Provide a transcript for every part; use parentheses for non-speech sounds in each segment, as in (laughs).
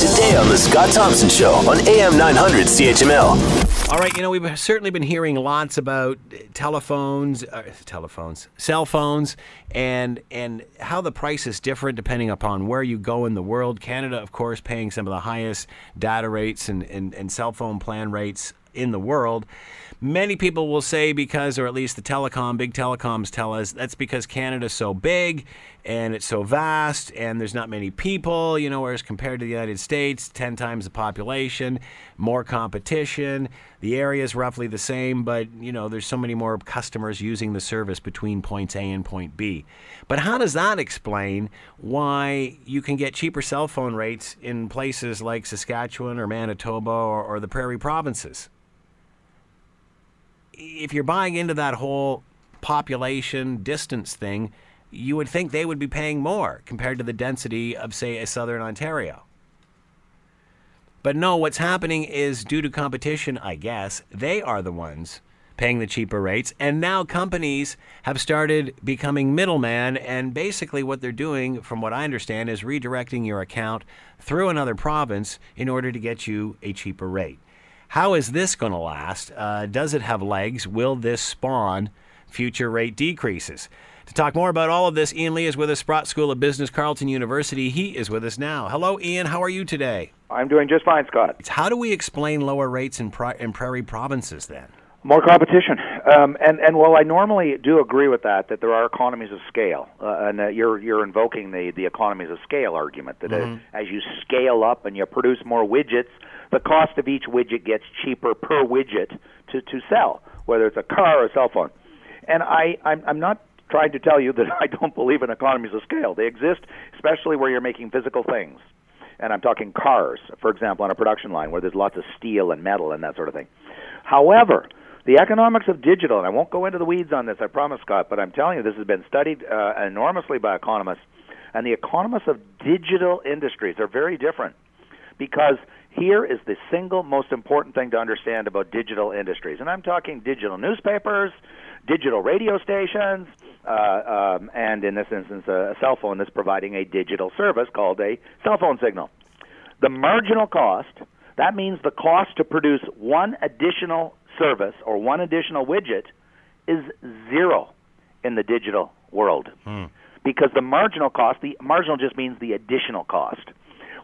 Today on The Scott Thompson Show on AM 900 CHML. All right, you know, we've certainly been hearing lots about telephones, uh, telephones, cell phones, and and how the price is different depending upon where you go in the world. Canada, of course, paying some of the highest data rates and, and, and cell phone plan rates in the world. Many people will say because, or at least the telecom, big telecoms tell us that's because Canada's so big and it's so vast and there's not many people, you know, whereas compared to the United States, 10 times the population, more competition. The area is roughly the same, but, you know, there's so many more customers using the service between points A and point B. But how does that explain why you can get cheaper cell phone rates in places like Saskatchewan or Manitoba or, or the prairie provinces? If you're buying into that whole population distance thing, you would think they would be paying more compared to the density of, say, a southern Ontario. But no, what's happening is due to competition, I guess, they are the ones paying the cheaper rates. And now companies have started becoming middlemen. And basically, what they're doing, from what I understand, is redirecting your account through another province in order to get you a cheaper rate. How is this going to last? Uh, does it have legs? Will this spawn future rate decreases? To talk more about all of this, Ian Lee is with us, Sprott School of Business, Carleton University. He is with us now. Hello, Ian. How are you today? I'm doing just fine, Scott. How do we explain lower rates in, pri- in prairie provinces then? More competition, um, and and while I normally do agree with that, that there are economies of scale, uh, and uh, you're you're invoking the the economies of scale argument that mm-hmm. as you scale up and you produce more widgets, the cost of each widget gets cheaper per widget to, to sell, whether it's a car or a cell phone. And I, I'm, I'm not trying to tell you that (laughs) I don't believe in economies of scale. They exist, especially where you're making physical things. And I'm talking cars, for example, on a production line where there's lots of steel and metal and that sort of thing. However, the economics of digital, and I won't go into the weeds on this, I promise, Scott, but I'm telling you, this has been studied uh, enormously by economists, and the economists of digital industries are very different because here is the single most important thing to understand about digital industries. And I'm talking digital newspapers, digital radio stations, uh, um, and in this instance, a, a cell phone that's providing a digital service called a cell phone signal. The marginal cost, that means the cost to produce one additional service or one additional widget, is zero in the digital world. Hmm. Because the marginal cost, the marginal just means the additional cost.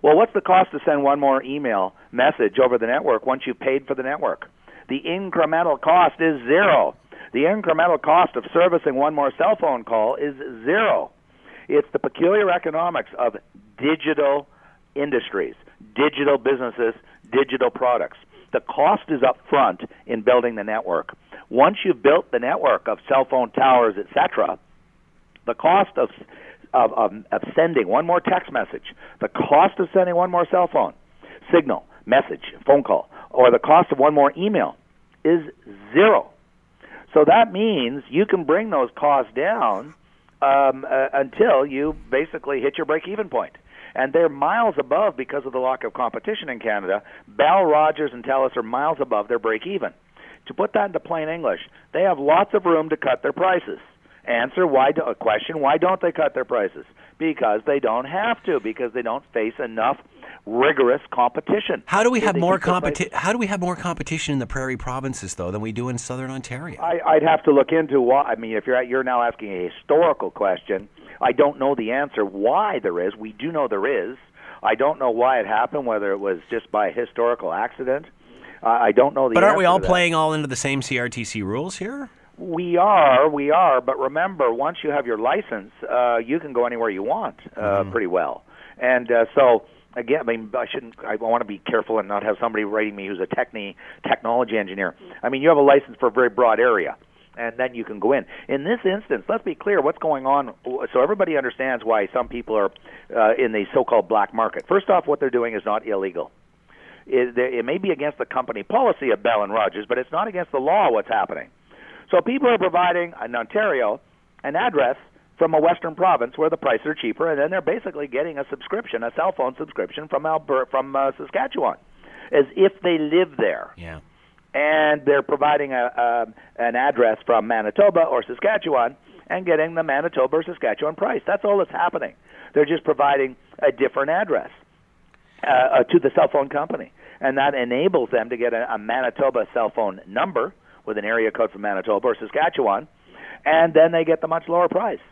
Well, what's the cost to send one more email message over the network once you've paid for the network? The incremental cost is zero. The incremental cost of servicing one more cell phone call is zero. It's the peculiar economics of digital industries, digital businesses, digital products. The cost is up front in building the network. Once you've built the network of cell phone towers, etc., the cost of of, of, of sending one more text message, the cost of sending one more cell phone signal, message, phone call, or the cost of one more email is zero. So that means you can bring those costs down um, uh, until you basically hit your break-even point. And they're miles above because of the lack of competition in Canada. Bell, Rogers, and Telus are miles above their break-even. To put that into plain English, they have lots of room to cut their prices. Answer why do, a question why don't they cut their prices? Because they don't have to because they don't face enough rigorous competition. How do we have more competition? How do we have more competition in the prairie provinces though than we do in southern Ontario? I, would have to look into why. I mean, if you're you're now asking a historical question, I don't know the answer why there is. We do know there is. I don't know why it happened. Whether it was just by historical accident. Uh, I don't know the. But aren't we all playing all into the same CRTC rules here? We are, we are, but remember, once you have your license, uh, you can go anywhere you want uh, mm-hmm. pretty well. And uh, so, again, I mean, I shouldn't. I want to be careful and not have somebody writing me who's a techni technology engineer. I mean, you have a license for a very broad area, and then you can go in. In this instance, let's be clear what's going on, so everybody understands why some people are uh, in the so-called black market. First off, what they're doing is not illegal. It, it may be against the company policy of Bell and Rogers, but it's not against the law. What's happening? So people are providing in Ontario an address from a western province where the prices are cheaper, and then they're basically getting a subscription, a cell phone subscription from Alberta, from uh, Saskatchewan, as if they live there. Yeah. And they're providing a, a an address from Manitoba or Saskatchewan and getting the Manitoba or Saskatchewan price. That's all that's happening. They're just providing a different address. uh, to the cell phone company, and that enables them to get a, a Manitoba cell phone number with an area code from Manitoba or Saskatchewan, and then they get the much lower price.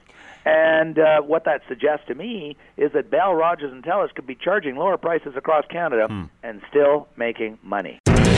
And uh, what that suggests to me is that Bell, Rogers, and Telus could be charging lower prices across Canada Hmm. and still making money.